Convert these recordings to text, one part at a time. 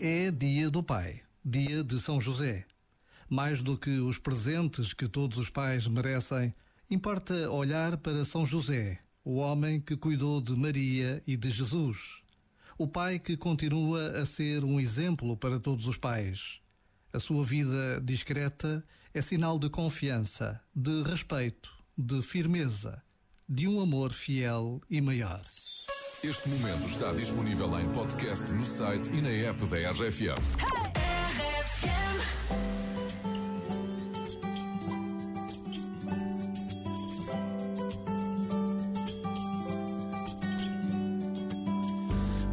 é dia do pai, dia de São José. Mais do que os presentes que todos os pais merecem, importa olhar para São José, o homem que cuidou de Maria e de Jesus. O pai que continua a ser um exemplo para todos os pais. A sua vida discreta é sinal de confiança, de respeito, de firmeza, de um amor fiel e maior. Este momento está disponível em podcast no site e na app da RFM.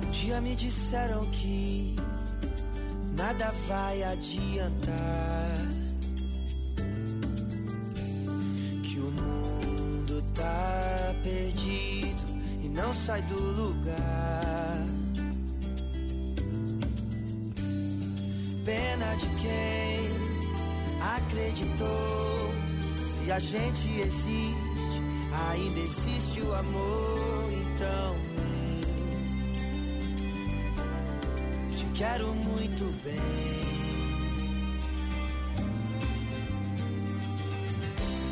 Um dia me disseram que nada vai adiantar. Não sai do lugar. Pena de quem acreditou. Se a gente existe, ainda existe o amor. Então eu te quero muito bem.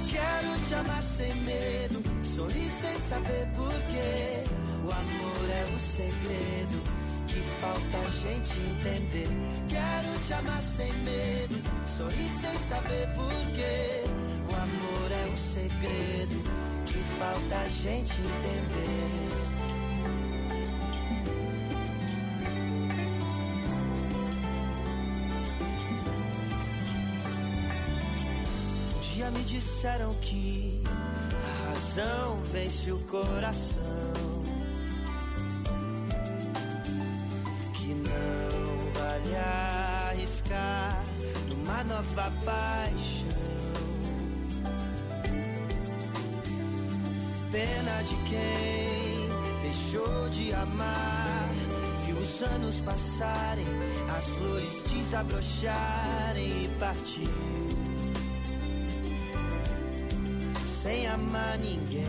Quero te amar sem medo, sorrir sem saber porquê. O amor é o segredo que falta a gente entender. Quero te amar sem medo, sorrir sem saber porquê. O amor é o segredo que falta a gente entender. Me disseram que razão vence o coração. Que não vale arriscar numa nova paixão. Pena de quem deixou de amar. Viu os anos passarem, as flores desabrocharem e partiu sem amar ninguém.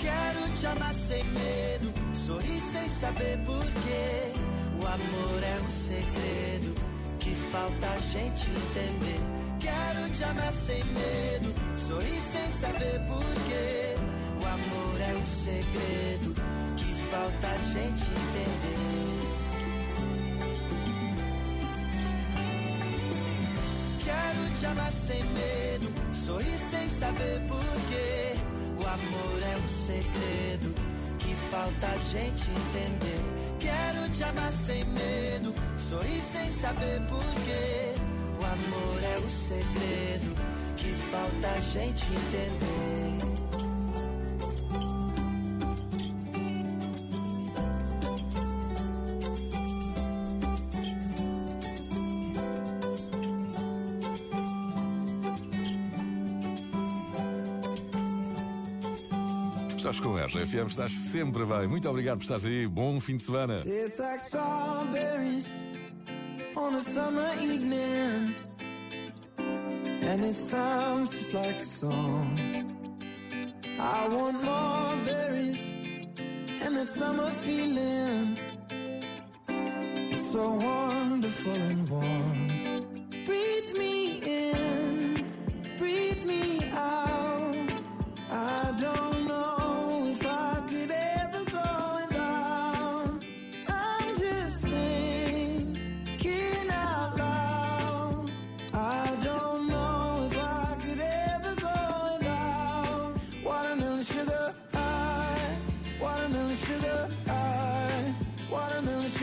Quero te amar sem medo, sorrir sem saber porquê. O amor é um segredo que falta a gente entender. Quero te amar sem medo, sorrir sem saber porquê. O amor é um segredo que falta a gente entender. Quero te amar sem medo, sorrir sem saber porquê. O amor é um segredo que falta a gente entender. Quero te amar sem medo, sorrir sem saber porquê. O amor é o segredo que falta a gente entender. Estás com a RFM, estás sempre bem. Muito obrigado por estás aí. Bom fim de semana. Tastes like strawberries on a summer evening. And it sounds just like a song. I want more berries and that summer feeling. It's so wonderful and warm.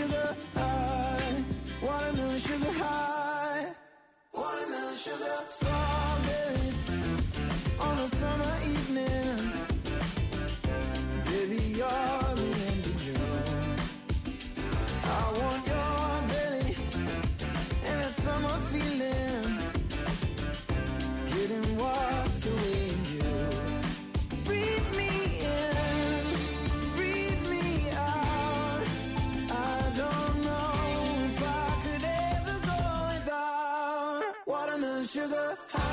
sugar high. Watermelon sugar high. Watermelon sugar. Strawberries on a summer evening. sugar high.